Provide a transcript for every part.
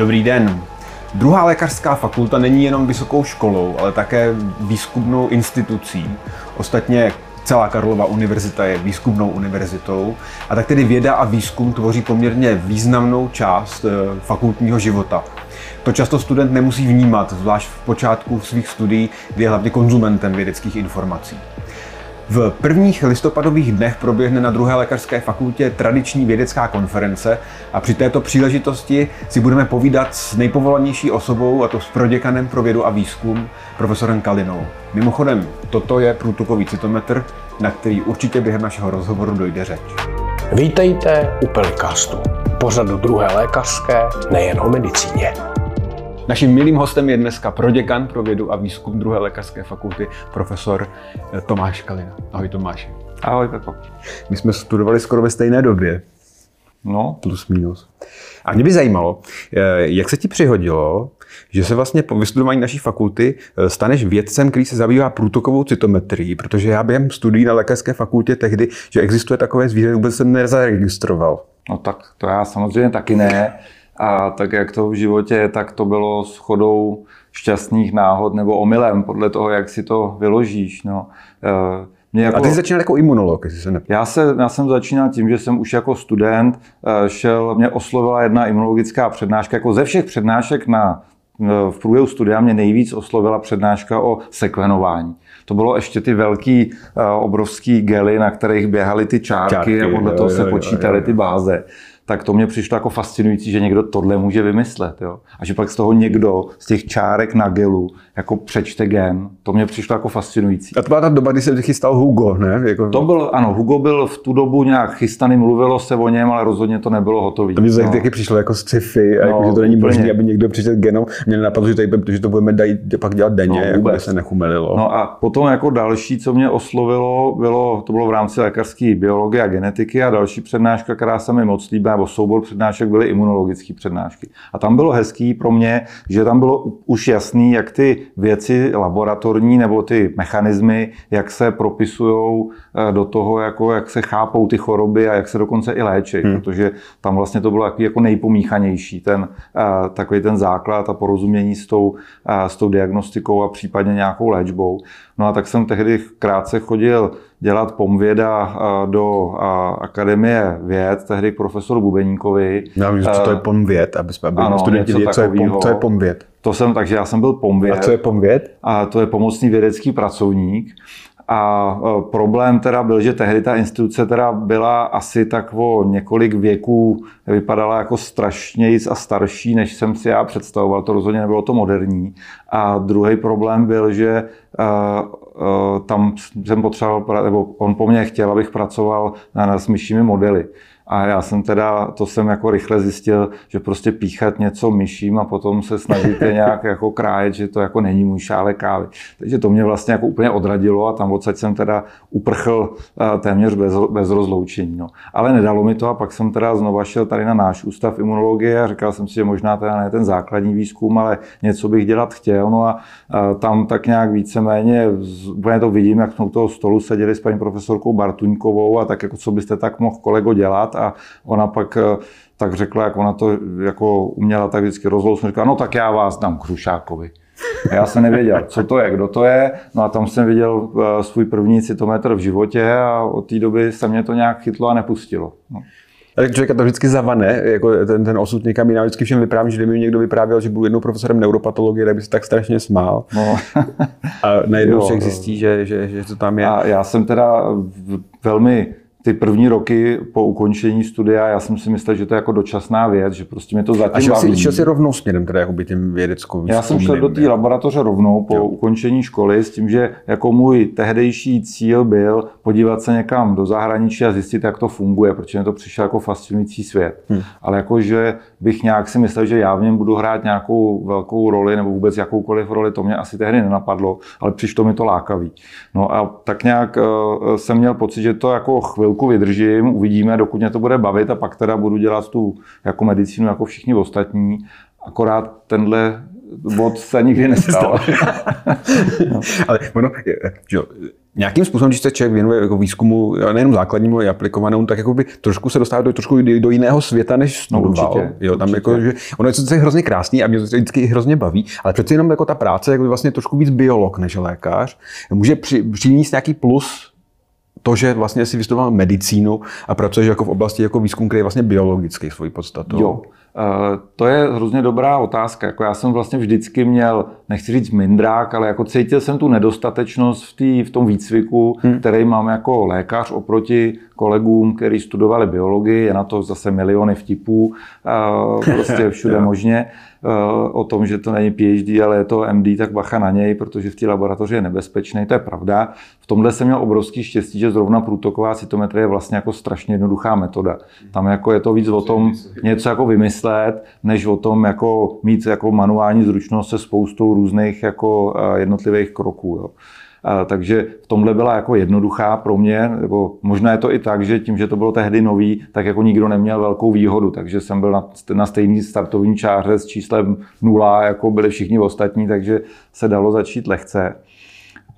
Dobrý den. Druhá lékařská fakulta není jenom vysokou školou, ale také výzkumnou institucí. Ostatně celá Karlova univerzita je výzkumnou univerzitou a tak tedy věda a výzkum tvoří poměrně významnou část eh, fakultního života. To často student nemusí vnímat, zvlášť v počátku svých studií, kdy je hlavně konzumentem vědeckých informací. V prvních listopadových dnech proběhne na druhé lékařské fakultě tradiční vědecká konference a při této příležitosti si budeme povídat s nejpovolanější osobou, a to s proděkanem pro vědu a výzkum, profesorem Kalinou. Mimochodem, toto je průtokový citometr, na který určitě během našeho rozhovoru dojde řeč. Vítejte u Pelikastu, pořadu druhé lékařské, nejen o medicíně. Naším milým hostem je dneska proděkan pro vědu a výzkum druhé lékařské fakulty, profesor eh, Tomáš Kalina. Ahoj Tomáši. Ahoj Pepo. My jsme studovali skoro ve stejné době. No. Plus minus. A mě by zajímalo, eh, jak se ti přihodilo, že se vlastně po vystudování naší fakulty eh, staneš vědcem, který se zabývá průtokovou cytometrií, protože já během studií na lékařské fakultě tehdy, že existuje takové zvíře, vůbec jsem nezaregistroval. No tak to já samozřejmě taky ne. A tak jak to v životě je, tak to bylo s chodou šťastných náhod nebo omylem, podle toho, jak si to vyložíš. No. Eh, mě jako, a ty jsi začínal jako imunolog, jestli se ne... já, se, já jsem začínal tím, že jsem už jako student eh, šel, mě oslovila jedna imunologická přednáška, jako ze všech přednášek na, eh, v průběhu studia mě nejvíc oslovila přednáška o sekvenování. To bylo ještě ty velký, obrovský gely, na kterých běhaly ty čárky, čárky a podle toho se počítaly ty báze tak to mě přišlo jako fascinující, že někdo tohle může vymyslet. Jo? A že pak z toho někdo z těch čárek na gelu jako přečte gen, to mě přišlo jako fascinující. A to byla ta doba, kdy se chystal Hugo, ne? Jako... To byl, ano, Hugo byl v tu dobu nějak chystaný, mluvilo se o něm, ale rozhodně to nebylo hotové. To mi no. taky přišlo jako sci-fi, a no, jako, že to není možné, aby někdo přečetl genom. Mě napadlo, že, tady, že to budeme daj, pak dělat denně, no, jako by se nechumelilo. No a potom jako další, co mě oslovilo, bylo, to bylo v rámci lékařské biologie a genetiky a další přednáška, která se mi moc líbila, nebo soubor přednášek byly imunologické přednášky. A tam bylo hezký pro mě, že tam bylo už jasný, jak ty věci laboratorní nebo ty mechanismy, jak se propisují eh, do toho, jako jak se chápou ty choroby a jak se dokonce i léčí, hmm. protože tam vlastně to bylo jako nejpomíchanější, ten, eh, takový ten základ a porozumění s tou, eh, s tou diagnostikou a případně nějakou léčbou. No a tak jsem tehdy krátce chodil dělat pomvěda do Akademie věd, tehdy k profesoru Bubeníkovi. Já vím, co to je pomvěd, aby, jsme, aby ano, studenti věděli, co je, pom, co je pomvěd. To jsem, takže já jsem byl pomvěd. A co je pomvěd? A to je pomocný vědecký pracovník. A e, problém teda byl, že tehdy ta instituce teda byla asi tak o několik věků, vypadala jako strašněji a starší, než jsem si já představoval. To rozhodně nebylo to moderní. A druhý problém byl, že uh, uh, tam jsem potřeboval, nebo on po mně chtěl, abych pracoval na, myšími modely. A já jsem teda, to jsem jako rychle zjistil, že prostě píchat něco myším a potom se snažíte nějak jako krájet, že to jako není můj šále kávy. Takže to mě vlastně jako úplně odradilo a tam odsaď jsem teda uprchl eh, téměř bez, bez rozloučení. No. Ale nedalo mi to a pak jsem teda znova šel tady na náš ústav imunologie a říkal jsem si, že možná teda ne ten základní výzkum, ale něco bych dělat chtěl. No a, a tam tak nějak víceméně, úplně to vidím, jak jsme u toho stolu seděli s paní profesorkou Bartuňkovou a tak jako co byste tak mohl kolego dělat a ona pak eh, tak řekla, jak ona to jako uměla tak vždycky rozlousnout, říkala, no tak já vás dám Krušákovi. A já jsem nevěděl, co to je, kdo to je. No a tam jsem viděl eh, svůj první citometr v životě a od té doby se mě to nějak chytlo a nepustilo. No. Tak člověka to vždycky zavane, jako ten, ten osud někam jinam. Vždycky všem vyprávím, že kdyby mi někdo vyprávěl, že budu jednou profesorem neuropatologie, tak by se tak strašně smál. No. a najednou člověk zjistí, že, že, že to tam je. A já jsem teda velmi ty první roky po ukončení studia, já jsem si myslel, že to je jako dočasná věc, že prostě mě to zatím A šel baví. Si, šel si rovnou směrem, teda jako by tím vědeckou Já jsem šel do té laboratoře rovnou po jo. ukončení školy s tím, že jako můj tehdejší cíl byl podívat se někam do zahraničí a zjistit, jak to funguje, protože mě to přišel jako fascinující svět. Hmm. Ale jakože bych nějak si myslel, že já v něm budu hrát nějakou velkou roli nebo vůbec jakoukoliv roli, to mě asi tehdy nenapadlo, ale přišlo mi to lákavý. No a tak nějak uh, jsem měl pocit, že to jako chvíli chvilku vydržím, uvidíme, dokud mě to bude bavit a pak teda budu dělat tu jako medicínu jako všichni ostatní. Akorát tenhle bod se nikdy nestal. no. Ale ono, že, nějakým způsobem, když se člověk věnuje jako výzkumu, nejenom základnímu, ale aplikovanému, tak jako by trošku se dostává do, trošku do jiného světa, než studoval. No, určitě, jo, tam určitě. jako, že ono je to hrozně krásný a mě to vždycky hrozně baví, ale přece jenom jako ta práce, jako vlastně trošku víc biolog než lékař, může při, přinést nějaký plus to, že vlastně si vystudoval medicínu a pracuješ jako v oblasti jako výzkum, který je vlastně biologický svojí podstatou. Jo. Eh, to je hrozně dobrá otázka. Jako já jsem vlastně vždycky měl, nechci říct mindrák, ale jako cítil jsem tu nedostatečnost v, tý, v tom výcviku, hmm. který mám jako lékař oproti kolegům, kteří studovali biologii, je na to zase miliony vtipů, eh, prostě všude možně. Eh, o tom, že to není PhD, ale je to MD, tak bacha na něj, protože v té laboratoři je nebezpečný, to je pravda. V tomhle jsem měl obrovský štěstí, že zrovna průtoková cytometrie je vlastně jako strašně jednoduchá metoda. Tam jako je to víc o tom něco jako vymyslet, než o tom jako mít jako manuální zručnost se spoustou různých jako eh, jednotlivých kroků. Jo. Takže v tomhle byla jako jednoduchá pro mě, nebo možná je to i tak, že tím, že to bylo tehdy nový, tak jako nikdo neměl velkou výhodu, takže jsem byl na, na stejný startovní čáře s číslem nula, jako byli všichni ostatní, takže se dalo začít lehce.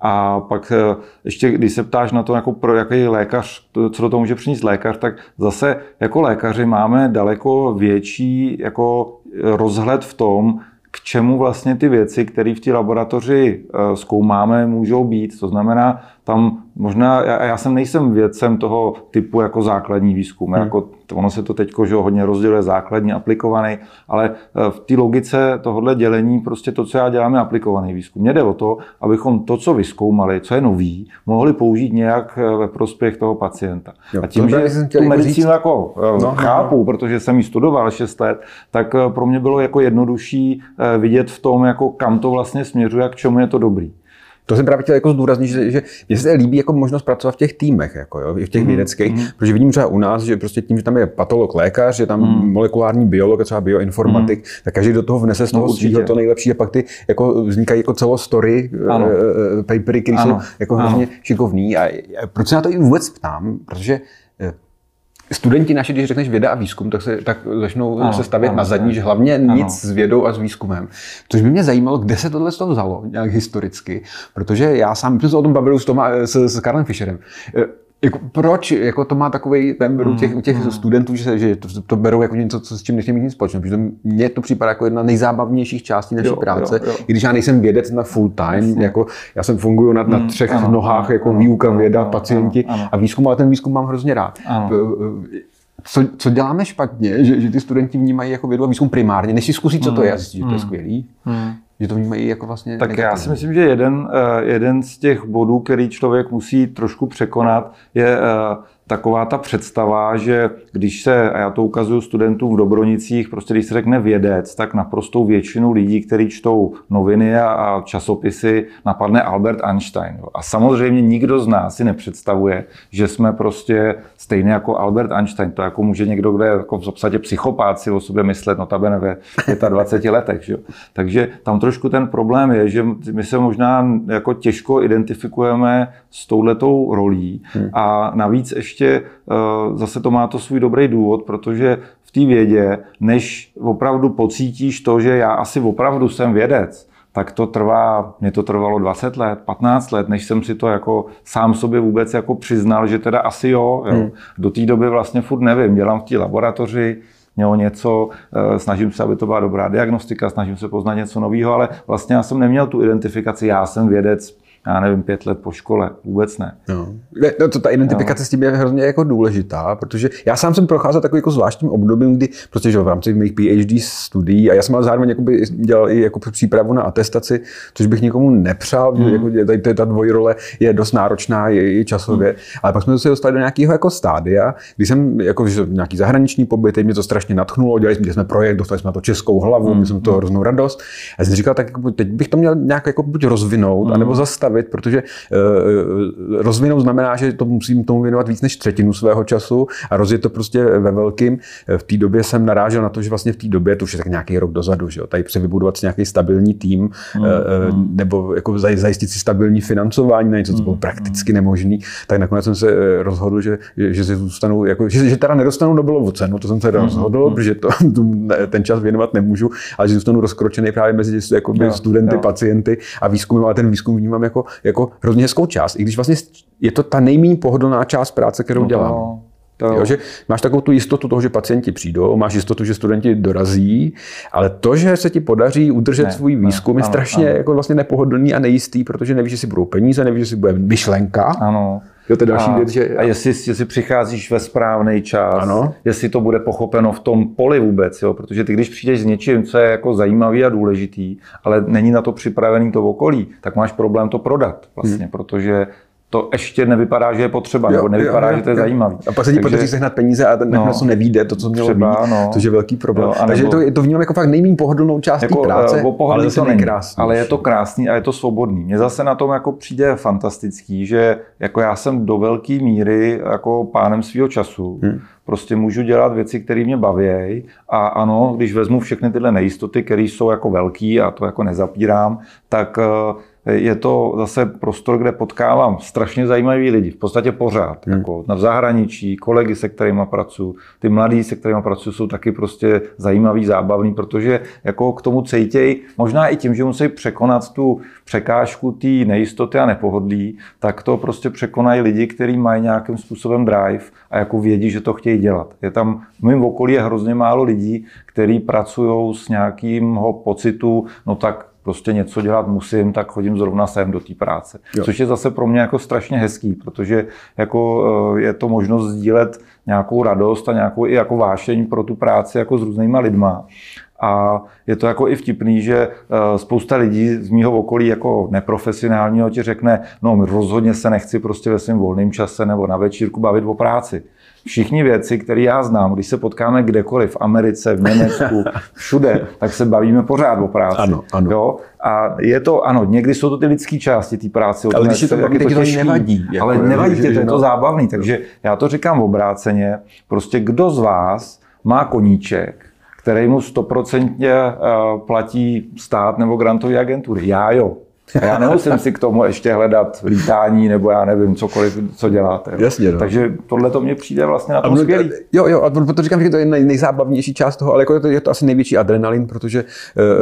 A pak eh, ještě, když se ptáš na to, jako pro jaký lékař, co do toho může přinést lékař, tak zase jako lékaři máme daleko větší jako rozhled v tom, čemu vlastně ty věci, které v té laboratoři eh, zkoumáme, můžou být. To znamená, tam možná, já, já jsem nejsem vědcem toho typu jako základní výzkum, hmm. jako ono se to teď hodně rozděluje základní, aplikovaný, ale eh, v té logice tohohle dělení prostě to, co já dělám, je aplikovaný výzkum. Mně jde o to, abychom to, co vyskoumali, co je nový, mohli použít nějak eh, ve prospěch toho pacienta. Jo, a tím, že tu medicínu jako eh, no, chápu, no. protože jsem ji studoval 6 let, tak pro mě bylo jako jednodušší vidět v tom, jako kam to vlastně směřuje a k čemu je to dobrý. To jsem právě chtěl jako zdůraznit, že, že mě se líbí jako možnost pracovat v těch týmech, jako jo, v těch mm, vědeckých, mm. protože vidím třeba u nás, že prostě tím, že tam je patolog, lékař, že tam mm. molekulární biolog, třeba bioinformatik, mm. tak každý do toho vnese z toho no, to nejlepší a pak ty jako vznikají jako celostory ano. uh, papery, které jsou jako hrozně šikovný. A, a proč se na to i vůbec ptám? Protože studenti naši, když řekneš věda a výzkum, tak, se, tak začnou ano, se stavět ano, na zadní, že hlavně ano. nic s vědou a s výzkumem. Což by mě zajímalo, kde se tohle to vzalo, nějak historicky, protože já sám jsem se o tom bavil s, Toma, s, s Karlem Fischerem. Jako, proč jako to má takový ten beru těch, těch mm. studentů, že, že to, to, berou jako něco, co, s čím nechtějí mít nic společného. Protože mně to připadá jako jedna nejzábavnějších částí naší jo, práce, jo, jo. i když já nejsem vědec na full time, jako já jsem funguji na, na mm, třech ano, nohách, ano, jako ano, výuka, věda, ano, pacienti ano, ano. a výzkum, ale ten výzkum mám hrozně rád. Ano. Co, co děláme špatně, že, že ty studenti vnímají jako vědu a výzkum primárně, než si zkusí, co to je, a zjistí, že to je skvělý. Hmm že to vnímají jako vlastně Tak negativní. já si myslím, že jeden, eh, jeden z těch bodů, který člověk musí trošku překonat, je eh, taková ta představa, že když se, a já to ukazuju studentům v Dobronicích, prostě když se řekne vědec, tak naprostou většinu lidí, kteří čtou noviny a časopisy, napadne Albert Einstein. A samozřejmě nikdo z nás si nepředstavuje, že jsme prostě stejně jako Albert Einstein. To jako může někdo, kdo je jako v podstatě psychopát si o sobě myslet, notabene ve 25 letech. Že? Takže tam trošku ten problém je, že my se možná jako těžko identifikujeme s touhletou rolí hmm. a navíc ještě eh, zase to má to svůj dobrý důvod, protože v té vědě, než opravdu pocítíš to, že já asi opravdu jsem vědec, tak to trvá, mě to trvalo 20 let, 15 let, než jsem si to jako sám sobě vůbec jako přiznal, že teda asi jo. jo. Hmm. Do té doby vlastně furt nevím, dělám v té laboratoři, mělo něco, eh, snažím se, aby to byla dobrá diagnostika, snažím se poznat něco nového, ale vlastně já jsem neměl tu identifikaci, já jsem vědec, já nevím, pět let po škole. Vůbec ne. No. no to, ta identifikace no. s tím je hrozně jako důležitá, protože já sám jsem procházel takovým jako zvláštním obdobím, kdy prostě že v rámci mých PhD studií a já jsem ale zároveň jakoby dělal i jako přípravu na atestaci, což bych nikomu nepřál, mm. jako tady ta dvojrole je dost náročná je, i časově, mm. ale pak jsme se dostali do nějakého jako stádia, kdy jsem jako že nějaký zahraniční pobyt, mě to strašně natchnulo, dělali jsme, jsme projekt, dostali jsme na to českou hlavu, mm. jsem to hmm. hroznou radost. A jsem říkal, tak jako, teď bych to měl nějak jako buď rozvinout, mm. anebo zastavit zastavit, protože uh, rozvinout znamená, že to musím tomu věnovat víc než třetinu svého času a rozjet to prostě ve velkým. Eh, v té době jsem narážel na to, že vlastně v té době, to už je tak nějaký rok dozadu, že jo, tady se vybudovat si nějaký stabilní tým mm, uh, nebo jako zajistit si stabilní financování na něco, co bylo mm, prakticky nemožný, tak nakonec jsem se rozhodl, že, že si zůstanu, jako, že, že teda nedostanu Nobelovu cenu, to jsem se mm, rozhodl, mm, protože to, ten čas věnovat nemůžu, ale že zůstanu rozkročený právě mezi jakoby, jo, studenty, jo. pacienty a výzkum, ale ten výzkum vnímám jako jako, hrozně hezkou část, i když vlastně je to ta nejméně pohodlná část práce, kterou No dělám. to jo. Jo, že máš takovou tu jistotu toho, že pacienti přijdou, máš jistotu, že studenti dorazí, ale to, že se ti podaří udržet Ne, svůj ne, výzkum, je ano, strašně ano. jako vlastně nepohodlný a nejistý, protože nevíš, jestli budou peníze, nevíš, jestli bude myšlenka. Ano. Jo, to je další a, věc, že- a jestli, jestli přicházíš ve správný čas, Ano. jestli to bude pochopeno v tom poli vůbec, jo? protože ty když přijdeš s něčím, co je jako zajímavý a důležitý, ale není na to připravený to okolí, tak máš problém to prodat vlastně, protože to ještě nevypadá, že je potřeba, nebo nevypadá, že to je zajímavý. A pak se ti podaří sehnat peníze a ten No. nakonec to nevíde, to, co mělo Třeba, být, no. což je velký problém. Jo, a Takže to, to vnímám jako fakt nejméně pohodlnou část té práce, eh, ale to není, nejkrásnější. ale je to krásný a je to svobodný. Mně zase na tom jako přijde fantastický, že jako já jsem do velké míry jako pánem svého času. Hmm. Prostě můžu dělat věci, které mě baví a ano, když vezmu všechny tyhle nejistoty, které jsou jako velký a to jako nezapírám, tak eh, je to zase prostor, kde potkávám strašně zajímavý lidi, v podstatě pořád, hmm. jako na v zahraničí, kolegy, se kterými pracuji, ty mladí, se kterými pracuji, jsou taky prostě zajímavý, zábavný, protože jako k tomu cejtěj, možná i tím, že musí překonat tu překážku té nejistoty a nepohodlí, tak to prostě překonají lidi, kteří mají nějakým způsobem drive a jako vědí, že to chtějí dělat. Je tam v mém okolí je hrozně málo lidí, kteří pracují s nějakýmho pocitu, no tak prostě něco dělat musím, tak chodím zrovna sem do té práce. Jo. Což je zase pro mě jako strašně hezký, protože jako eh, je to možnost sdílet nějakou radost a nějakou i jako vášeň pro tu práci jako s různýma lidma. A je to jako i vtipný, že eh, spousta lidí z mýho okolí jako neprofesionálního ti řekne, no rozhodně se nechci prostě ve svém volném čase nebo na večírku bavit o práci. Všichni věci, které já znám, když se potkáme kdekoliv, v Americe, v Německu, všude, tak se bavíme pořád o práci. Ano, ano. Jo? A je to, ano, někdy jsou to ty lidské části té práce. Ale když je to se- jak ti to těžký. nevadí, jako, ale nevadí že- to je to zábavný. Takže já to říkám obráceně. Prostě kdo z vás má koníček, který mu stoprocentně eh, platí stát nebo grantové agentury? Já jo. A já nemusím si k tomu ještě hledat lítání nebo já nevím, cokoliv, co děláte. jo. Jasně, no. Takže tohle to mně přijde vlastně na tom skvělý. Jo, jo, a proto říkám, že to je nej, nejzábavnější část toho, ale jako je, to, je to asi největší adrenalin, protože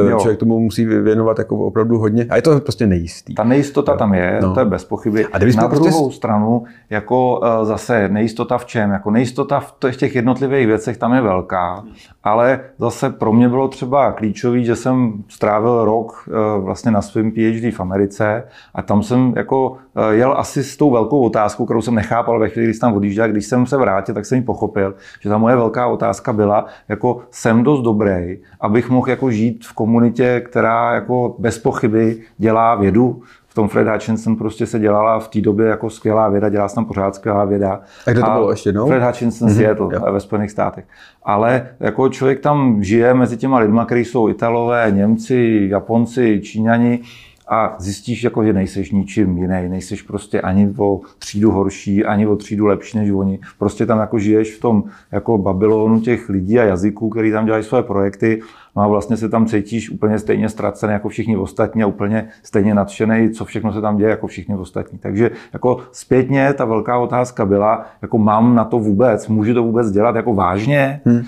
uh, Jo. člověk tomu musí věnovat jako opravdu hodně. A je to prostě nejistý. Ta nejistota tam je, No. to je bez pochyby. A Na prostě druhou stranu, jako eh, zase nejistota v čem? Jako nejistota v těch- jednotlivých věcech tam je velká, ale zase pro mě bylo třeba klíčový, že jsem strávil rok eh, vlastně na svém PhD v Americe a tam jsem jako eh, jel asi s tou velkou otázkou, kterou jsem nechápal ve chvíli, když jsem tam odjížděl. Když jsem se vrátil, tak jsem ji pochopil, že ta moje velká otázka byla, jako jsem dost dobrý, abych mohl jako žít v komunitě, která jako bez pochyby dělá vědu, v tom Fred Hutchinson prostě se dělala v té době jako skvělá věda, dělá se tam pořád skvělá věda. A kde to bylo ještě jednou? Fred Hutchinson mm-hmm, Seattle jo. ve Spojených státech. Ale jako člověk tam žije mezi těma lidma, kteří jsou Italové, Němci, Japonci, Číňani a zjistíš, jako, že nejseš ničím jiný, nejseš prostě ani o třídu horší, ani o třídu lepší než oni. Prostě tam jako žiješ v tom jako Babylonu těch lidí a jazyků, který tam dělají své projekty No a vlastně se tam cítíš úplně stejně ztracený jako všichni ostatní a úplně stejně nadšený, co všechno se tam děje jako všichni ostatní. Takže jako zpětně ta velká otázka byla, jako mám na to vůbec, můžu to vůbec dělat jako vážně? Hmm.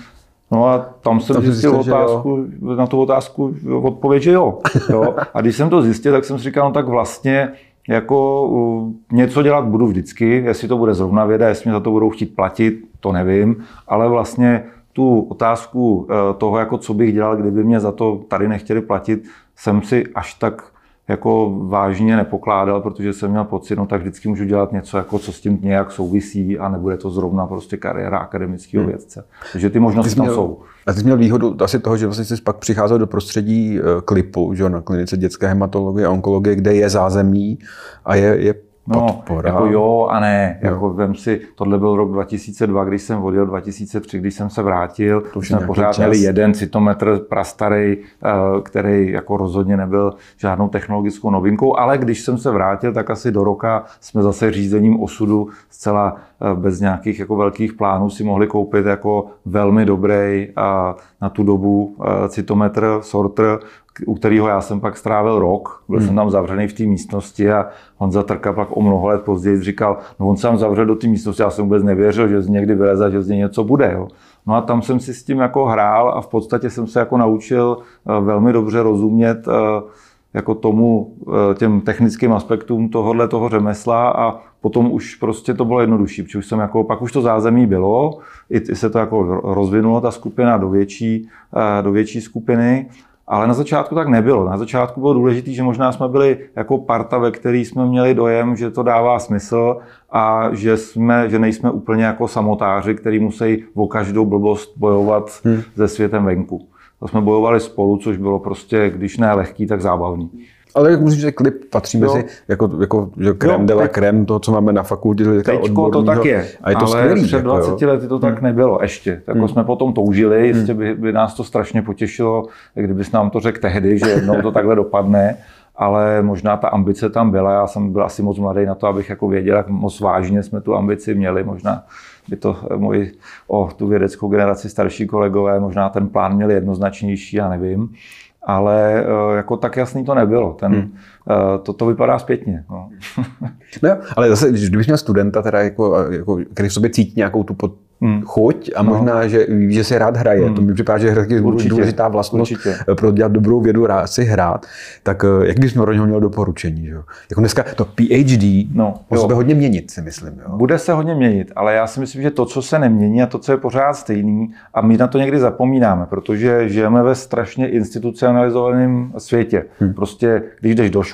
No a tam jsem Tam zjistil zjistil, otázku, na tu otázku odpověď, že jo. jo. A když jsem to zjistil, tak jsem si říkal, no tak vlastně jako něco dělat budu vždycky, jestli to bude zrovna věda, jestli mě za to budou chtít platit, to nevím, ale vlastně tu otázku eh, toho, jako co bych dělal, kdyby mě za to tady nechtěli platit, jsem si až tak jako vážně nepokládal, protože jsem měl pocit, no tak vždycky můžu dělat něco, jako co s tím nějak souvisí a nebude to zrovna prostě kariéra akademického hmm. vědce. Takže ty možnosti tam měl, jsou. A ty jsi měl výhodu asi toho, že vlastně jsi pak přicházel do prostředí eh, klipu, že jo, na klinice dětské hematologie a onkologie, kde je zázemí a je, je No, podpora. jako jo a ne. Jo. Jako vem si, tohle byl rok 2002, když jsem odjel, 2003, když jsem se vrátil. To už jsme pořád čas. měli jeden citometr prastarý, eh, který jako rozhodně nebyl žádnou technologickou novinkou, ale když jsem se vrátil, tak asi do roka jsme zase řízením osudu zcela eh, bez nějakých jako velkých plánů si mohli koupit jako velmi dobrý eh, na tu dobu citometr, sorter, u kterého já jsem pak strávil rok. Byl hmm. jsem tam zavřený v té místnosti a Honza Trka pak o mnoho let později říkal, no on se tam zavřel do té místnosti, já jsem vůbec nevěřil, že z něj někdy vyleze, že z něj něco bude. Jo. No a tam jsem si s tím jako hrál a v podstatě jsem se jako naučil eh, velmi dobře rozumět, eh, jako tomu, eh, těm technickým aspektům tohohle toho řemesla a potom už prostě to bylo jednodušší, protože už jsem jako, pak už to zázemí bylo, i se to jako rozvinulo ta skupina do větší, do větší skupiny, ale na začátku tak nebylo. Na začátku bylo důležité, že možná jsme byli jako parta, ve který jsme měli dojem, že to dává smysl a že, jsme, že nejsme úplně jako samotáři, který musí o každou blbost bojovat hmm. se světem venku. To jsme bojovali spolu, což bylo prostě, když ne lehký, tak zábavný. Ale jak musím říct, klip patří jo. mezi jako, jako že krem de la krem, to, co máme na fakultě. Teďko to tak je, a je to ale skvělý, před 20 jako, lety to tak hmm. nebylo ještě. Tak hmm. jsme potom toužili, hmm. jistě by, by nás to strašně potěšilo, kdybys nám to řekl tehdy, že jednou to takhle dopadne ale možná ta ambice tam byla. Já jsem byl asi moc mladý na to, abych jako věděl, jak moc vážně jsme tu ambici měli. Možná by to moji o tu vědeckou generaci starší kolegové, možná ten plán měli jednoznačnější, já nevím ale eh, jako tak jasný to nebylo. Ten, hmm. Eh, to, to vypadá zpětně. No. no jo, ale zase, kdybych měl studenta, teda jako, jako, který v sobě cítí nějakou tu pod, hmm. chuť a no. možná, no. že ví, že si rád hraje. Hmm. To mi připadá, že je důležitá vlastnost Určitě. pro dělat dobrou vědu, rád si hrát. Tak eh, jak bys pro něho měl doporučení? Že? Jako dneska to PhD no, se bude hodně měnit, si myslím. Jo? Bude se hodně měnit, ale já si myslím, že to, co se nemění a to, co je pořád stejný, a my na to někdy zapomínáme, protože žijeme ve strašně institucionalizovaném světě. Hmm. Prostě, když jdeš do školy,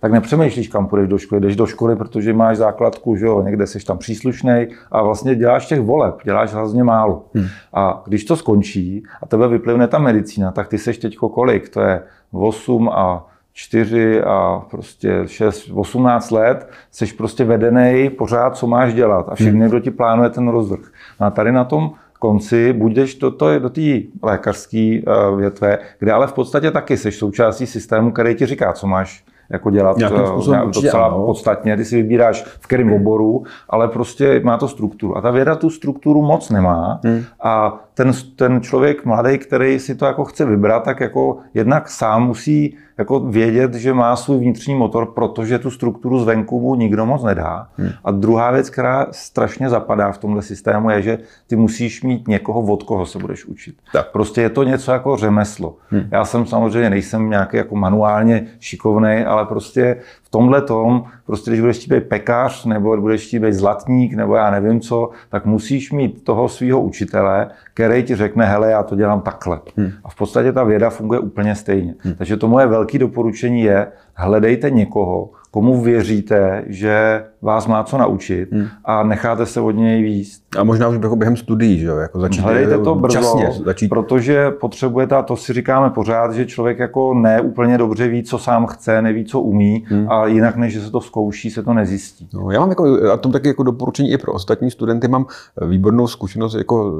tak nepřemýšlíš, kam půjdeš do školy. Jdeš do školy, protože máš základku, že jo, někde jsi tam příslušný a vlastně děláš těch voleb, děláš hrozně málo. Hmm. A když to skončí a tebe vyplivne ta medicína, tak ty seš teď kolik? To je 8 a 4 a prostě 6, 18 let, jsi prostě vedený pořád, co máš dělat a všechny, hmm. kdo ti plánuje ten rozvrh. No a tady na tom konci budeš do, to, do té lékařské uh, větve, kde ale v podstatě taky jsi součástí systému, který ti říká, co máš jako dělat eh, způsobem, docela ano. podstatně. Ty si vybíráš v kterém oboru, ale prostě má to strukturu. A ta věda tu strukturu moc nemá hmm. a ten, ten člověk mladý, který si to jako chce vybrat, tak jako jednak sám musí jako vědět, že má svůj vnitřní motor, protože tu strukturu zvenku mu nikdo moc nedá. Hmm. A druhá věc, která strašně zapadá v tomhle systému, je, že ty musíš mít někoho, od koho se budeš učit. Tak. Prostě je to něco jako řemeslo. Hmm. Já jsem samozřejmě nejsem nějaký jako manuálně šikovný, ale prostě tomhle tom, prostě když budeš chtít být pekař, nebo budeš chtít být zlatník, nebo já nevím co, tak musíš mít toho svého učitele, který ti řekne, hele, já to dělám takhle. Hmm. A v podstatě ta věda funguje úplně stejně. Hmm. Takže to moje velké doporučení je, hledejte někoho, komu věříte, že vás má co naučit hmm. a necháte se od něj výst. A možná už jako během studií, že jo? Jako začít Hledejte to brzo, časně, začít... protože potřebujete, a to si říkáme pořád, že člověk jako ne úplně dobře ví, co sám chce, neví, co umí hmm. a jinak, než že se to zkouší, se to nezjistí. No, já mám jako, a to taky jako doporučení i pro ostatní studenty, mám výbornou zkušenost, jako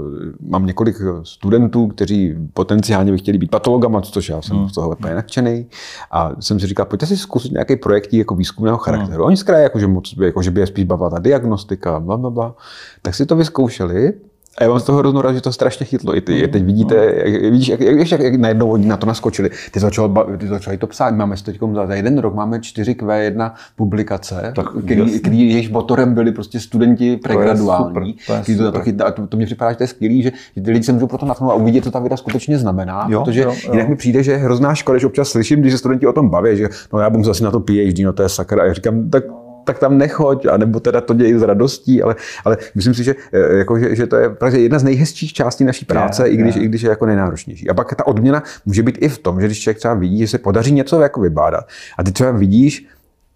mám několik studentů, kteří potenciálně by chtěli být patologama, což já jsem hmm. z toho úplně nadšený. A jsem si říkal, pojďte si zkusit nějaký projekt jako výzkumného charakteru. Hmm. Oni zkraje, jako, že, moc, jako, že by je spíš bavila ta diagnostika, bla, bla, bla. Tak si to vyzkoušeli a já mám z toho hroznou rád, že to strašně chytlo. I ty, mm. teď vidíte, jak, vidíš, jak, jak, jak, jak najednou oni na to naskočili. Ty, začal, ty začali to psát. Máme teď za jeden rok máme 4Q1 publikace, tak, který, který jejich motorem byli prostě studenti pregraduální. To, to, to, to, chytá, to, to mě připadá, že to je skvělý, že ty lidi se můžou pro to natchnout a uvidět, co ta věda skutečně znamená. Jo, protože jo, jo. jinak mi přijde, že hrozná škoda, že občas slyším, když se studenti o tom baví, že no já budu zase na to PhD, no to je sakra. A já říkám, tak tak tam nechoď, anebo teda to dějí s radostí, ale, ale myslím si, že, eh, jako, že, že to je právě jedna z nejhezčích částí naší práce, je, i, když, je. i když je jako nejnáročnější. A pak ta odměna může být i v tom, že když člověk třeba vidí, že se podaří něco jako vybádat a ty třeba vidíš,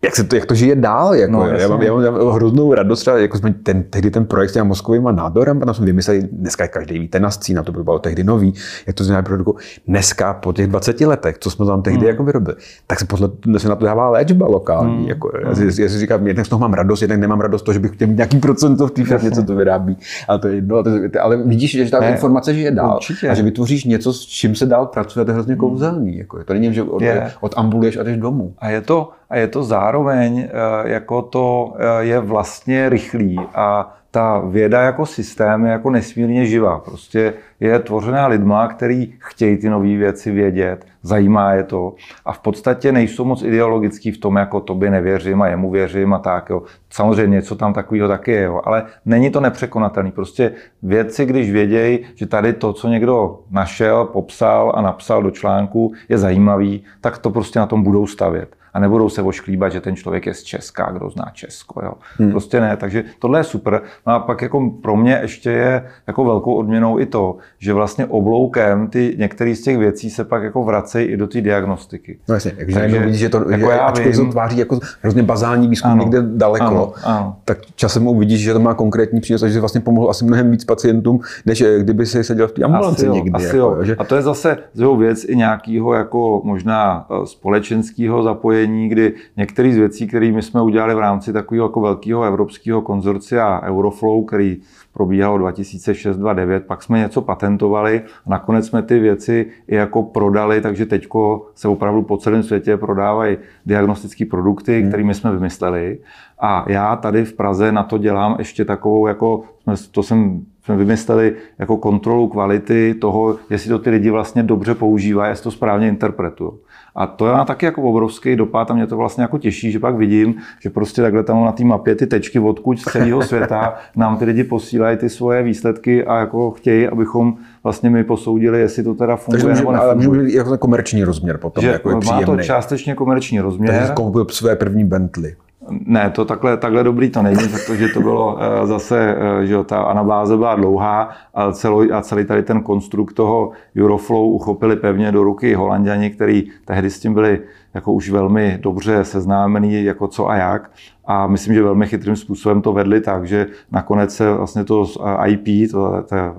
jak, se to, jak to žije dál. Jako, no, já, mám, já, mám, já mám hroznou radost, třeba, jako jsme ten, tehdy ten projekt s těmi mozkovými nádorem, tam jsme vymysleli, dneska každý ví, ten na to by bylo tehdy nový, jak to znamená produku. Dneska po těch 20 letech, co jsme tam tehdy hmm. jako vyrobili, tak se podle se na to dává léčba lokální. Hmm. Jako, já, si, já si říkám, jednak z toho mám radost, jednak nemám radost to, že bych chtěl nějaký procento v té firmě, co to vyrábí. Ale, to je jedno, ale vidíš, že ta ne, informace žije dál. Určitě. A že vytvoříš něco, s čím se dál pracuje, to je hrozně kouzelný. Jako, to není, že od, od ambuluješ a jdeš domů. A je to, a je to zároveň, jako to je vlastně rychlý a ta věda jako systém je jako nesmírně živá. Prostě je tvořená lidma, který chtějí ty nové věci vědět, zajímá je to a v podstatě nejsou moc ideologický v tom, jako tobě nevěřím a jemu věřím a tak. Jo. Samozřejmě něco tam takového taky je, jo. ale není to nepřekonatelný. Prostě vědci, když vědějí, že tady to, co někdo našel, popsal a napsal do článku, je zajímavý, tak to prostě na tom budou stavět a nebudou se ošklíbat, že ten člověk je z Česka, kdo zná Česko. Jo. Hmm. Prostě ne, takže tohle je super. No a pak jako pro mě ještě je jako velkou odměnou i to, že vlastně obloukem ty některé z těch věcí se pak jako vracejí i do té diagnostiky. No jasně, takže, takže vidíš, že to jako já ačkoliv vím, to tváří jako hrozně bazální výzkum ano, někde daleko, ano, ano. tak časem uvidíš, že to má konkrétní přínos a že vlastně pomohl asi mnohem víc pacientům, než eh, kdyby si seděl v té ambulanci asi někdy. Asi jako, jo. Že... A to je zase z věc i nějakého jako možná eh, společenského zapojení spojení, kdy některé z věcí, které my jsme udělali v rámci takového jako velkého evropského konzorcia Euroflow, který probíhalo 2006-2009, pak jsme něco patentovali a nakonec jsme ty věci i jako prodali, takže teď se opravdu po celém světě prodávají diagnostické produkty, hmm. které my jsme vymysleli. A já tady v Praze na to dělám ještě takovou, jako to jsem jsme vymysleli jako kontrolu kvality toho, jestli to ty lidi vlastně dobře používají, jestli to správně interpretují. A to má taky jako obrovský dopad a mě to vlastně jako těší, že pak vidím, že prostě takhle tam na té mapě ty tečky odkud z celého světa nám ty lidi posílají ty svoje výsledky a jako chtějí, abychom vlastně my posoudili, jestli to teda funguje Takže nebo nefunguje. může být jako komerční rozměr potom, že jako je má to částečně komerční rozměr. Takže koupil své první Bentley. Ne, to takhle, takhle dobrý to není, protože to bylo uh, zase, uh, že ta anabáze byla dlouhá a, celý, a celý tady ten konstrukt toho Euroflow uchopili pevně do ruky holanděni, kteří tehdy s tím byli jako už velmi dobře seznámení, jako co a jak. A myslím, že velmi chytrým způsobem to vedli tak, že nakonec se vlastně to IP, to, to eh,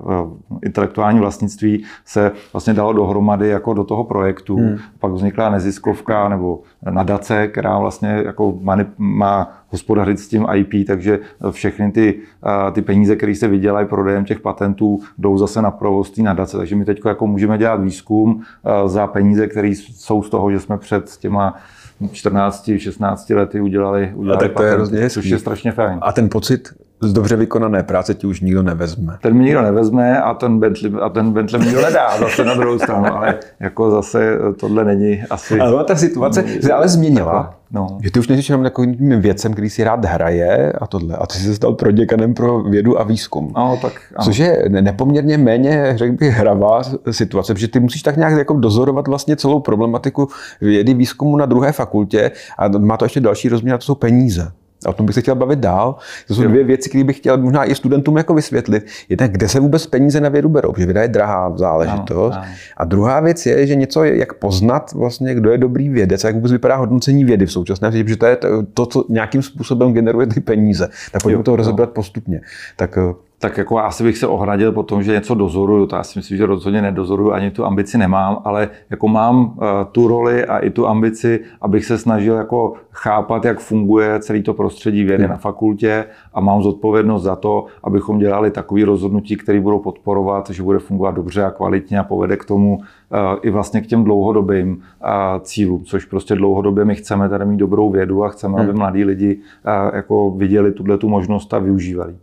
intelektuální vlastnictví, se vlastně dalo dohromady jako do toho projektu. Hmm. Pak vznikla neziskovka nebo nadace, která vlastně jako má hospodařit s tím IP, takže všechny ty, eh, ty peníze, které se vydělají prodejem těch patentů, jdou zase na provoz té nadace. Takže my teď jako můžeme dělat výzkum eh, za peníze, které jsou z toho, že jsme před těma 14, 16 lety udělali, udělali tak to patenty, je hrozně což je strašně fajn. A ten pocit z dobře vykonané práce ti už nikdo nevezme. Ten mi nikdo nevezme a ten Bentley, a ten Bentley mi nikdo nedá zase na druhou stranu, ale jako zase tohle není asi... Ale ta situace se ale změnila. No. Že ty už nejsi jenom takovým věcem, který si rád hraje a tohle. A ty jsi se stal proděkanem pro vědu a výzkum. No, tak, ano. Což je nepoměrně méně, řekl bych, hravá situace, protože ty musíš tak nějak jako dozorovat vlastně celou problematiku vědy výzkumu na druhé fakultě a má to ještě další rozměr, a to jsou peníze. A o tom bych se chtěl bavit dál. To jsou dvě věci, které bych chtěl možná i studentům jako vysvětlit. Jedna, kde se vůbec peníze na vědu berou, protože věda je drahá záležitost. Ano, ano. A druhá věc je, že něco, jak poznat vlastně, kdo je dobrý vědec, jak vůbec vypadá hodnocení vědy v současné době, protože to je to, co nějakým způsobem generuje ty peníze. Tak pojďme to rozebrat postupně. Tak eh, tak jako asi bych se ohradil po tom, že něco dozoruju. To já si myslím, že rozhodně nedozoruju, ani tu ambici nemám, ale jako mám uh, tu roli a i tu ambici, abych se snažil jako chápat, jak funguje celý to prostředí vědy na fakultě a mám zodpovědnost za to, abychom dělali takové rozhodnutí, které budou podporovat, že bude fungovat dobře a kvalitně a povede k tomu uh, i vlastně k těm dlouhodobým uh, cílům, což prostě dlouhodobě my chceme tady mít dobrou vědu a chceme, hmm. aby mladí lidi jako viděli tuhle tu možnost a využívali.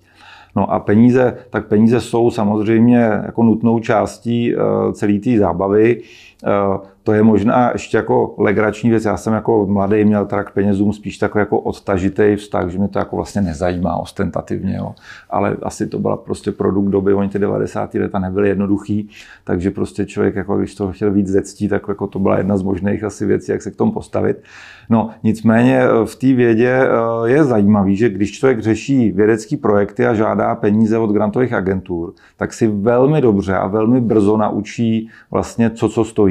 No a peníze, tak peníze jsou samozřejmě jako nutnou částí eh, celé té zábavy. Eh, to je možná ještě jako legrační věc. Já jsem jako mladý měl teda k penězům spíš takový jako odtažitý vztah, že mě to jako vlastně nezajímá ostentativně. Jo. Ale asi to byla prostě produkt doby, oni ty 90. leta nebyly jednoduchý, takže prostě člověk, jako když to chtěl víc zectí, tak jako to byla jedna z možných asi věcí, jak se k tomu postavit. No nicméně eh, v té vědě eh, je zajímavý, že když člověk řeší vědecké projekty a žádá peníze od grantových agentur, tak si velmi dobře a velmi brzo naučí vlastně, co co stojí.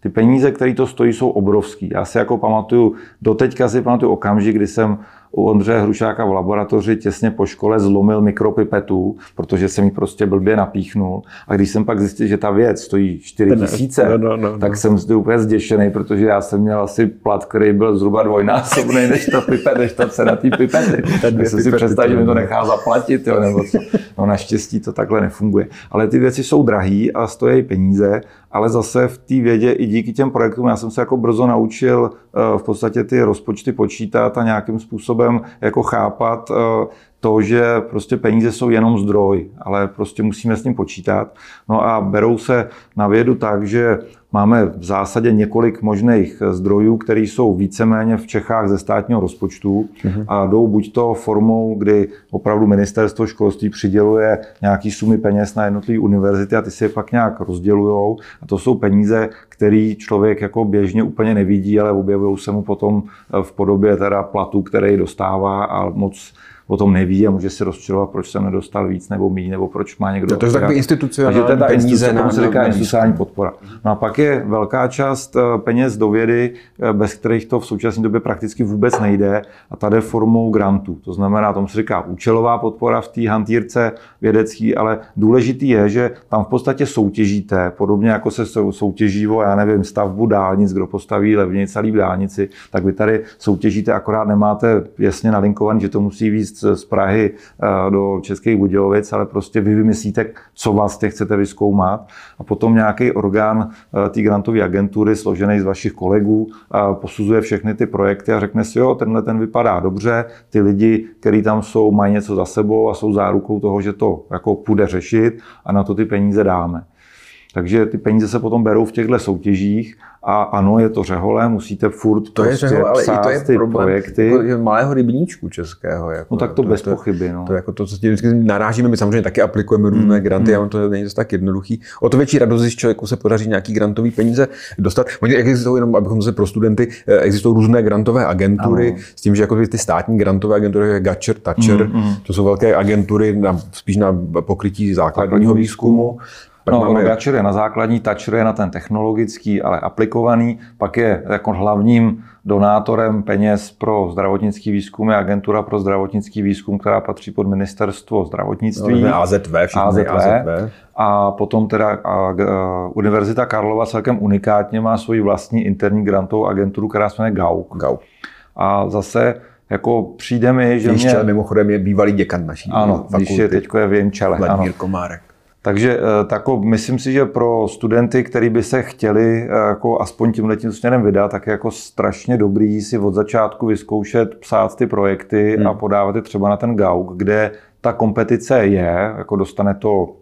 Ty peníze, které to stojí, jsou obrovský. Já si jako pamatuju, doteďka si pamatuju okamžik, kdy jsem u Ondřeje Hrušáka v laboratoři těsně po škole zlomil mikropipetu, protože jsem ji prostě blbě napíchnul. A když jsem pak zjistil, že ta věc stojí 4 tisíce, no, no, no, tak jsem z úplně zděšený, protože já jsem měl asi plat, který byl zhruba dvojnásobný než ta pipet, než ta cena té pipety. Tak jsem si představil, že mi to nechá zaplatit, jo, nebo co. No naštěstí to takhle nefunguje. Ale ty věci jsou drahé a stojí peníze ale zase v té vědě i díky těm projektům já jsem se jako brzo naučil eh, v podstatě ty rozpočty počítat a nějakým způsobem jako chápat eh, to, že prostě peníze jsou jenom zdroj, ale prostě musíme s ním počítat. No a berou se na vědu tak, že máme v zásadě několik možných zdrojů, které jsou víceméně v Čechách ze státního rozpočtu mm-hmm. a jdou buď to formou, kdy opravdu ministerstvo školství přiděluje nějaký sumy peněz na jednotlivé univerzity a ty si je pak nějak rozdělují. A to jsou peníze, který člověk jako běžně úplně nevidí, ale objevují se mu potom v podobě teda platu, který dostává a moc o tom neví a může si rozčilovat, proč jsem nedostal víc nebo méně, nebo proč má někdo. To je takový institucionální Takže peníze na, se říká institucionální podpora. No a pak je velká část eh, peněz do vědy, eh, bez kterých to v současné době prakticky vůbec nejde a tady formou grantů. To znamená, tomu se říká účelová podpora v té hantýrce vědecký, ale důležitý je, že tam v podstatě soutěžíte, podobně jako se soutěží o, já nevím, stavbu dálnic, kdo postaví levněji celý v dálnici, tak vy tady soutěžíte, akorát nemáte jasně nalinkovaný, že to musí víc z Prahy eh, do Českých Budějovic, ale prostě vy vymyslíte, co vlastně chcete vyskoumat a potom nějaký orgán eh, té grantové agentury složený z vašich kolegů eh, posuzuje všechny ty projekty a řekne si, jo, tenhle ten vypadá dobře, ty lidi, kteří tam jsou, mají něco za sebou a jsou zárukou toho, že to jako půjde řešit a na to ty peníze dáme. Takže ty peníze se potom berou v těchto soutěžích a ano, je to řehole, musíte furt to prostě je řehole, ale psát i to je ty problém, projekty. Jako malého rybníčku českého. Jako, no tak to, to bez to, pochyby. No. To, jako to, co vždycky narážíme, my samozřejmě taky aplikujeme různé mm, granty, mm. ale to není to tak jednoduchý. O to větší radost, když člověku se podaří nějaký grantový peníze dostat. Oni existují jenom, abychom se pro studenty, eh, existují různé grantové agentury, ano. s tím, že jako ty státní grantové agentury, jako Gatcher, Thatcher, mm, mm. to jsou velké agentury na, spíš na pokrytí základního výzkumu. Pak no, máme... Gatcher je na základní, Toucher je na ten technologický, ale aplikovaný. Pak je jako hlavním donátorem peněz pro zdravotnický výzkum je agentura pro zdravotnický výzkum, která patří pod ministerstvo zdravotnictví. No, AZV, AZV. AZV. A potom teda a, a, Univerzita Karlova celkem unikátně má svoji vlastní interní grantovou agenturu, která se jmenuje GAUK. GAUK. A zase jako přijde mi, že mě... mimochodem je bývalý děkan naší ano, fakulty. Když je teďko je v jejím čele. Vladimír Komárek. Takže eh, tako, myslím si, že pro studenty, kteří by se chtěli eh, jako aspoň tímhle tím směrem vydat, tak je jako strašně dobrý si od začátku vyzkoušet psát ty projekty hmm. a podávat je třeba na ten GAUK, kde ta kompetice je, jako dostane to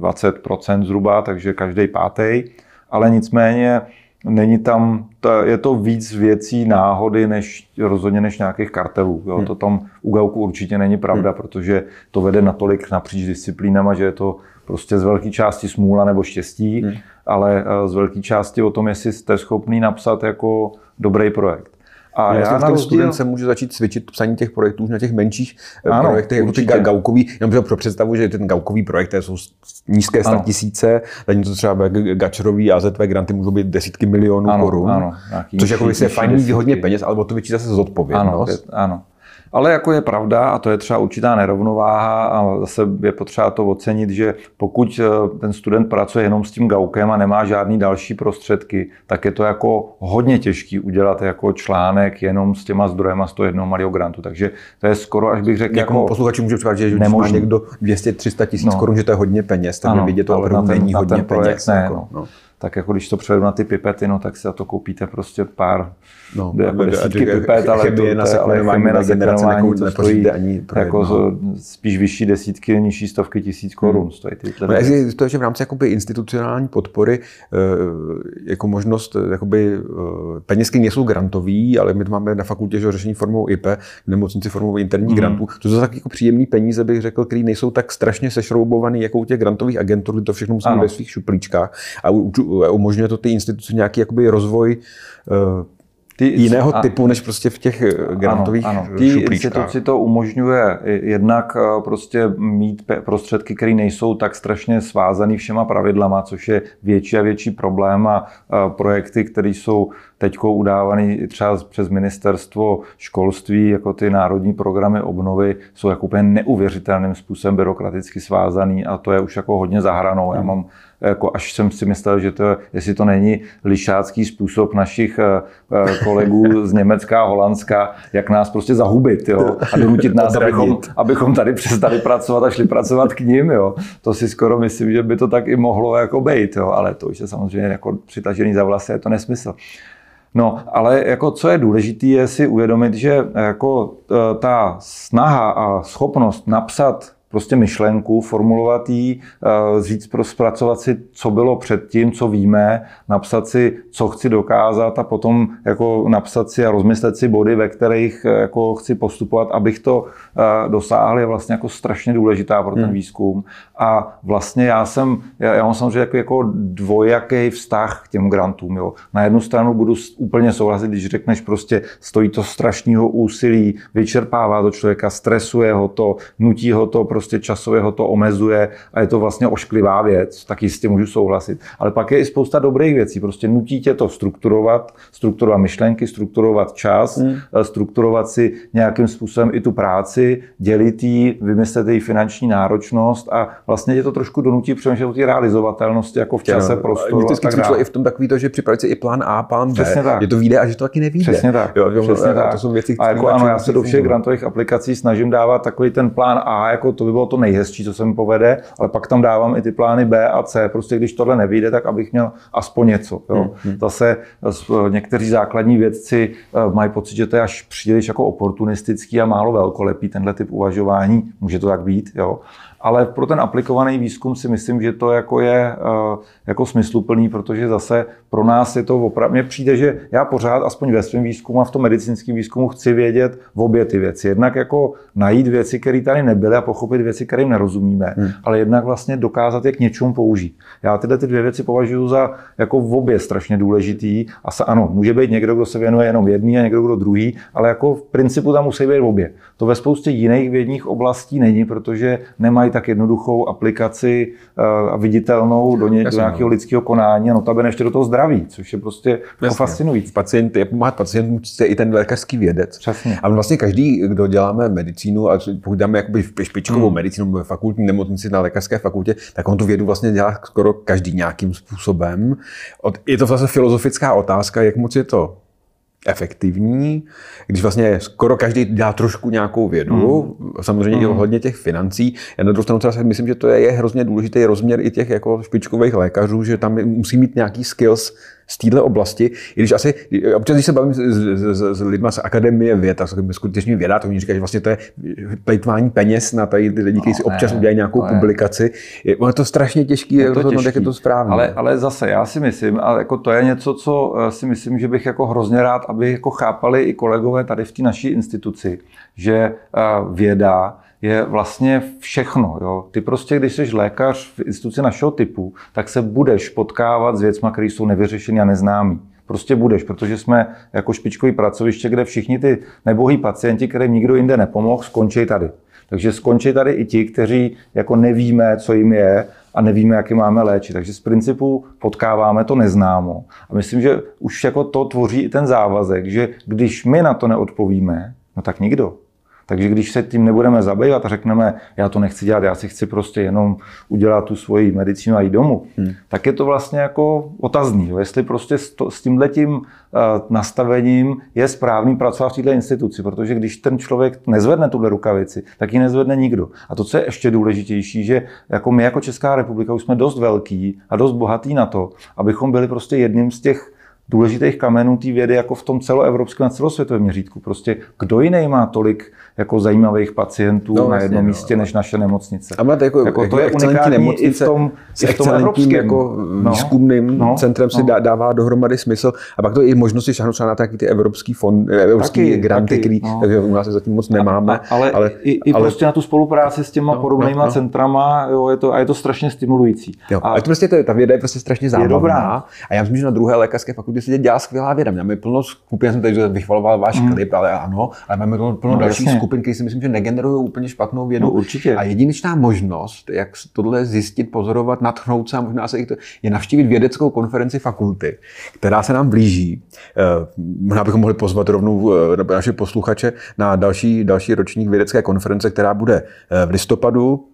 20% eh, zhruba, takže každý pátý, ale nicméně není tam, je to víc věcí náhody, než rozhodně než nějakých kartelů. Jo. Hmm. To tam u GAUKu určitě není pravda, hmm. protože to vede natolik napříč disciplínama, že je to prostě z velké části smůla nebo štěstí, hmm. ale eh, z velké části o tom, jestli jste schopný napsat jako dobrý projekt. A no, já na rozdíl... student se může začít cvičit psaní těch projektů už na těch menších eh, ano, projektech, jako určitě. ty gaukový. Já pro představu, že ten gaukový projekt jsou nízké tisíce, něco třeba gačerový AZV granty můžou být desítky milionů ano, korun. Ano, což jako je fajn hodně peněz, ale o to větší zase zodpovědnost. Ano, ano. Ale jako je pravda, a to je třeba určitá nerovnováha, a zase je potřeba to ocenit, že pokud eh, ten student pracuje jenom s tím gaukem a nemá žádný další prostředky, tak je to jako hodně těžký udělat jako článek jenom s těma zdrojema z toho jednoho malého grantu. Takže to je skoro, až bych řekl, jako, jako posluchači může připadat, že když má někdo 200-300 tisíc no. korun, že to je hodně peněz, tak ano, vidět to opravdu není na hodně ten projekt peněz. Ne, jako, no. No tak jako když to převedu na ty pipety, no tak si za to koupíte prostě pár no, jako desítky pipet, ale to, je na sekvenování na generace to stojí ani jako spíš vyšší desítky, nižší stovky tisíc korun hmm. stojí ty. No, to je v rámci jakoby institucionální podpory eh, jako možnost, eh, jakoby eh, penězky nejsou grantový, ale my to máme na fakultě že řešení formou IP, v nemocnici formou interní hmm. grantů. To jsou tak jako příjemné peníze, bych řekl, které nejsou tak strašně sešroubované jako u těch grantových agentur, to všechno musí ve svých šuplíčkách. A umožňuje to ty instituce nějaký jakoby rozvoj eh, ty, jiného a, typu, než prostě v těch eh, grantových ano, ano. Ty instituci to umožňuje jednak prostě mít prostředky, které nejsou tak strašně svázané všema pravidlama, což je větší a větší problém a projekty, které jsou teď udávané třeba přes ministerstvo školství, jako ty národní programy obnovy, jsou jako úplně neuvěřitelným způsobem byrokraticky svázaný a to je už jako hodně zahranou. Já hmm. mám jako až jsem si myslel, že to, jestli to není lišácký způsob našich eh, eh, kolegů z Německa a Holandska, jak nás prostě zahubit jo? a donutit nás, abychom, abychom tady přestali pracovat a šli pracovat k ním. Jo? To si skoro myslím, že by to tak i mohlo jako být, jo? ale to už je samozřejmě jako přitažený za vlasy, je to nesmysl. No, ale jako co je důležité, je si uvědomit, že jako eh, ta snaha a schopnost napsat prostě myšlenku, formulovat ji, eh, říct, zpracovat si, co bylo předtím, co víme, napsat si, co chci dokázat a potom jako napsat si a rozmyslet si body, ve kterých eh, jako chci postupovat, abych to eh, dosáhl, je vlastně jako strašně důležitá pro ten hmm. výzkum. A vlastně já jsem, já, já mám samozřejmě jako, jako dvojaký vztah k těm grantům. Jo. Na jednu stranu budu úplně souhlasit, když řekneš prostě, stojí to strašného úsilí, vyčerpává to člověka, stresuje ho to, nutí ho to prostě prostě časově ho to omezuje a je to vlastně ošklivá věc, tak jistě můžu souhlasit. Ale pak je i spousta dobrých věcí. Prostě nutí tě to strukturovat, strukturovat myšlenky, strukturovat čas, hmm. Eh, strukturovat si nějakým způsobem i tu práci, dělit ji, vymyslet její finanční náročnost a vlastně tě to trošku donutí přemýšlet o té realizovatelnosti jako v čase, prostoru. Mě vždycky cvičilo i v tom takový to, že připravit si i plán A, plán B. Přesně tak. Je to vyjde a že to taky nevíde. Přesně tak. Jo, jo, Přesně tak. To jsou věci, a jako ano, já se do všech grantových aplikací snažím dávat takový ten plán A, jako to by bylo to nejhezčí, co se mi povede, ale pak tam dávám i ty plány B a C. Prostě když tohle nevyjde, tak abych měl aspoň něco. Jo. Hmm, hmm. Zase někteří základní vědci eh, mají pocit, že to je až příliš jako oportunistický a málo velkolepý tenhle typ uvažování. Může to tak být, jo ale pro ten aplikovaný výzkum si myslím, že to jako je eh, jako smysluplný, protože zase pro nás je to opravdu, mně přijde, že já pořád, aspoň ve svém výzkumu a v tom medicínském výzkumu chci vědět v obě ty věci. Jednak jako najít věci, které tady nebyly a pochopit věci, kterým nerozumíme, hmm. ale jednak vlastně dokázat je k něčemu použít. Já tyhle ty dvě věci považuji za jako v obě strašně důležitý. A se, ano, může být někdo, kdo se věnuje jenom jedný a někdo, kdo druhý, ale jako v principu tam musí být v obě. To ve spoustě jiných vědních oblastí není, protože nemají tak jednoduchou aplikaci eh, a viditelnou do, ně, do nějakého lidského konání a notabene ještě do toho zdraví, což je prostě jako fascinující. Pacient, je pomáhat pacientům je i ten lékařský vědec. Přesně. A vlastně každý, kdo děláme medicínu, a pokud dáme jakoby špičkovou hmm. medicínu ve fakultní nemocnici na lékařské fakultě, tak on tu vědu vlastně dělá skoro každý nějakým způsobem. Je to vlastně filozofická otázka, jak moc je to efektivní, když vlastně skoro každý dělá trošku nějakou vědu, hmm. samozřejmě hmm. i hodně těch financí. Já na druhou stranu třeba myslím, že to je, je hrozně důležitý rozměr i těch jako špičkových lékařů, že tam musí mít nějaký skills z téhle oblasti, i když asi, občas, když se bavím s, s, s, lidmi z akademie věd, a skutečně věda, to oni říkají, že vlastně to je plejtvání peněz na tady ty lidi, kteří si no, občas ne, udělají nějakou publikaci. Je, je to strašně těžké je to těžký, jak je to správně. Ale, ale zase, já si myslím, a jako to je něco, co eh, si myslím, že bych jako hrozně rád, aby jako chápali i kolegové tady v té naší instituci, že eh, věda je vlastně všechno. Jo. Ty prostě, když jsi lékař v instituci našeho typu, tak se budeš potkávat s věcmi, které jsou nevyřešené a neznámé. Prostě budeš, protože jsme jako špičkový pracoviště, kde všichni ty nebohý pacienti, kterým nikdo jinde nepomohl, skončí tady. Takže skončí tady i ti, kteří jako nevíme, co jim je a nevíme, jak je máme léčit. Takže z principu potkáváme to neznámo. A myslím, že už jako to tvoří i ten závazek, že když my na to neodpovíme, no tak nikdo. Takže když se tím nebudeme zabývat a řekneme, já to nechci dělat, já si chci prostě jenom udělat tu svoji medicínu a jít domů, hmm. tak je to vlastně jako otazný. Jo? Jestli prostě s, to, s tímhletím uh, nastavením je správný pracovat v této instituci, protože když ten člověk nezvedne tuhle rukavici, tak ji nezvedne nikdo. A to, co je ještě důležitější, že jako my jako Česká republika už jsme dost velký a dost bohatý na to, abychom byli prostě jedním z těch důležitých kamenů té vědy jako v tom celoevropském a celosvětovém měřítku. Prostě kdo jiný má tolik jako zajímavých pacientů no, na jednom no. místě než naše nemocnice. A máte jako, jako, jako to je unikátní nemocnice i v tom, s i v tom jako no, výzkumným no, centrem no. si dá, dává dohromady smysl. A pak to i možnosti šahnout na taky ty evropský fond, evropský taky, granty, taky, který no. u nás zatím moc nemáme. A, ale, ale, i, i ale, prostě na tu spolupráci s těma no, podobnýma no, no. centrama jo, je to, a je to strašně stimulující. Jo, a, a to prostě to, ta věda je prostě strašně zábavná. A já myslím, že na druhé lékařské fakultě fakultě se dělá skvělá věda. Máme plno skupin, jsem tady vychvaloval váš mm. klip, ale ano, ale máme plno, plno no, dalších jasně. skupin, které si myslím, že negenerují úplně špatnou vědu. No, určitě. A jedinečná možnost, jak tohle zjistit, pozorovat, natchnout se a možná se to, je navštívit vědeckou konferenci fakulty, která se nám blíží. Eh, možná bychom mohli pozvat rovnou eh, naše posluchače na další, další ročník vědecké konference, která bude v listopadu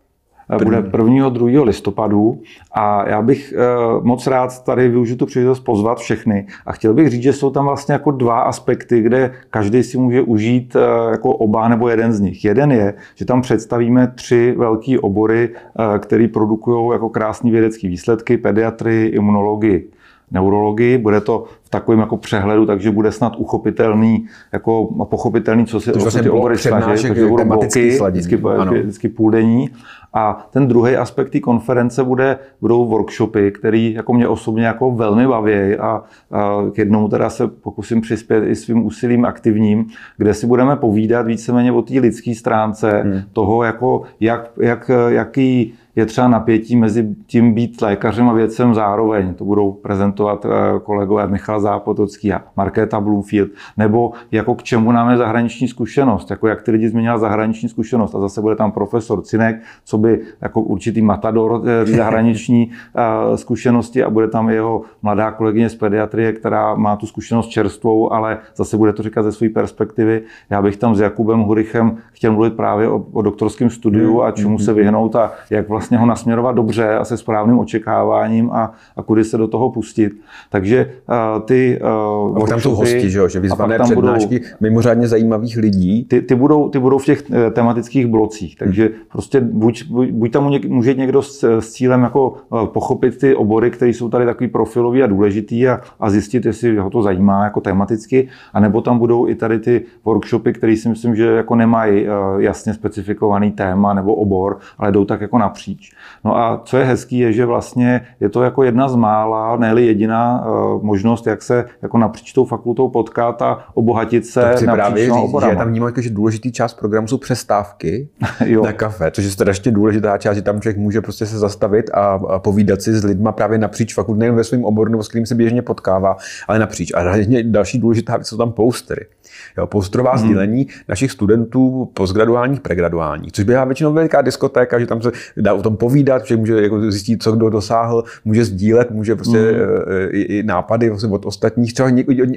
bude 1. 2. listopadu a já bych eh, moc rád tady využiju tu příležitost pozvat všechny a chtěl bych říct, že jsou tam vlastně jako dva aspekty, kde každý si může užít eh, jako oba nebo jeden z nich. Jeden je, že tam představíme tři velké obory, eh, které produkují jako krásné vědecké výsledky, pediatrii, imunologii neurologii. Bude to v takovém jako přehledu, takže bude snad uchopitelný, jako pochopitelný, co se to vlastně ty obory snaží, takže budou bloky, vždycky, vždycky půldenní. A ten druhý aspekt té konference bude, budou workshopy, které jako mě osobně jako velmi baví a, a k jednomu teda se pokusím přispět i svým úsilím aktivním, kde si budeme povídat víceméně o té lidské stránce hmm. toho, jako jak, jak, jaký je třeba napětí mezi tím být lékařem a vědcem zároveň. To budou prezentovat eh, kolegové Michal Zápotocký a Markéta Bloomfield. Nebo jako k čemu nám je zahraniční zkušenost, jako jak ty lidi změnila zahraniční zkušenost. A zase bude tam profesor Cinek, co by jako určitý matador eh, zahraniční eh, zkušenosti a bude tam jeho mladá kolegyně z pediatrie, která má tu zkušenost čerstvou, ale zase bude to říkat ze své perspektivy. Já bych tam s Jakubem Hurichem chtěl mluvit právě o, o doktorském studiu a čemu se vyhnout a jak vlastně vlastně ho nasměrovat dobře a se správným očekáváním a, a kudy se do toho pustit. Takže uh, ty... Uh, a tam jsou hosti, že, jo? že vyzvané přednášky budou, mimořádně zajímavých lidí. Ty, ty, budou, ty budou v těch eh, tematických blocích, takže hmm. prostě buď, buď, buď tam může někdo s, s cílem jako pochopit ty obory, které jsou tady takový profilový a důležitý a, a zjistit, jestli ho to zajímá jako tematicky, anebo tam budou i tady ty workshopy, které si myslím, že jako nemají jasně specifikovaný téma nebo obor, ale jdou tak jako napříč napříč. No a co je hezký, je, že vlastně je to jako jedna z mála, ne jediná uh, možnost, jak se jako napříč tou fakultou potkat a obohatit se to právě říct, oborama. že tam vnímám, že důležitý část programu jsou přestávky na kafe, což je strašně důležitá část, že tam člověk může prostě se zastavit a, a povídat si s lidma právě napříč fakult, nejen ve svém oboru, nebo s kterým se běžně potkává, ale napříč. A další důležitá věc jsou tam postery. Jo, posterová hmm. sdílení našich studentů postgraduálních, pregraduálních, což byla většinou veliká diskotéka, že tam se dá o tom povídat, že může jako zjistit, co kdo dosáhl, může sdílet, může prostě mm. i, i nápady vlastně od ostatních, třeba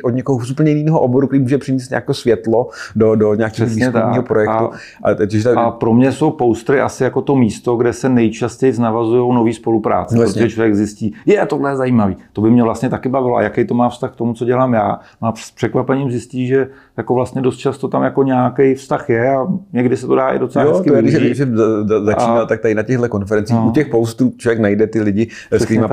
od někoho z úplně jiného oboru, který může přinést nějaké světlo do, do nějakého výzkumného projektu. A, a, tady... a, pro mě jsou postry asi jako to místo, kde se nejčastěji navazují nový spolupráce, no, protože člověk zjistí, je, tohle je zajímavý. To by mě vlastně taky bavilo. A jaký to má vztah k tomu, co dělám já? No a s překvapením zjistí, že jako vlastně dost často tam jako nějaký vztah je a někdy se to dá i docela jo, hezky to je, když, když začíná, a... tak tady na těchto konferencích, no. u těch postů člověk najde ty lidi, Přesně s kterými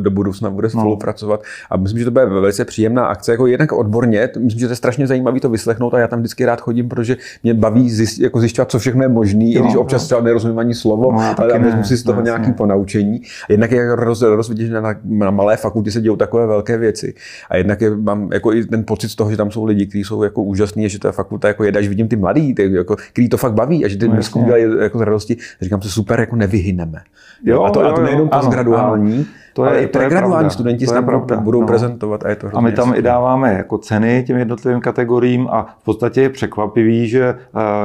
do budoucna bude no. spolupracovat. A myslím, že to bude velice příjemná akce, jako jednak odborně, myslím, že to je strašně zajímavé to vyslechnout a já tam vždycky rád chodím, protože mě baví zjist, jako zjišťovat, co všechno je možné, i když občas třeba nerozumím ani slovo, no, ale vezmu si z toho nějaké ponaučení. Jednak je roz, rozvidět, že na, na malé fakultě se dějou takové velké věci. A jednak je, mám jako i ten pocit z toho, že tam jsou lidi, kteří jsou jako úžasní, že ta fakulta jako je, až vidím ty mladý, ty, jako, který to fakt baví a že ty no, dělají jako z radosti, říkám se super, jako nevyhyneme. Jo, a to, jo, a to nejenom postgraduální, to je, ale i pregraduální studenti se tam pravda. budou no. prezentovat a je to A my tam jasný. i dáváme jako ceny těm jednotlivým kategoriím a v podstatě je překvapivý, že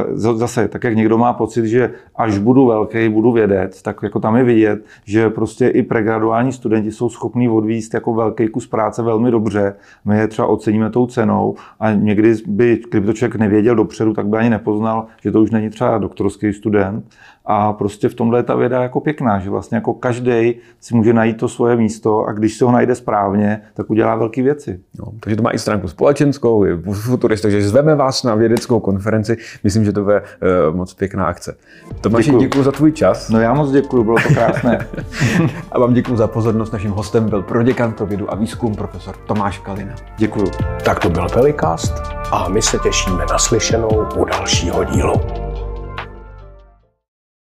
uh, zase, tak jak někdo má pocit, že až budu velký, budu vědec, tak jako tam je vidět, že prostě i pregraduální studenti jsou schopní odvíst jako velký kus práce velmi dobře. My je třeba oceníme tou cenou a někdy by, kdyby to člověk nevěděl dopředu, tak by ani nepoznal, že to už není třeba doktorský student. A prostě v tomhle je ta věda jako pěkná, že vlastně jako každý si může najít to svoje místo a když se ho najde správně, tak udělá velké věci. No, takže to má i stránku společenskou, i futurist, takže zveme vás na vědeckou konferenci. Myslím, že to je uh, moc pěkná akce. Tomáši, děkuji. děkuji za tvůj čas. No já moc děkuji, bylo to krásné. a vám děkuji za pozornost. Naším hostem byl proděkan pro vědu a výzkum profesor Tomáš Kalina. Děkuji. Tak to byl Velikast a my se těšíme na slyšenou u dalšího dílu.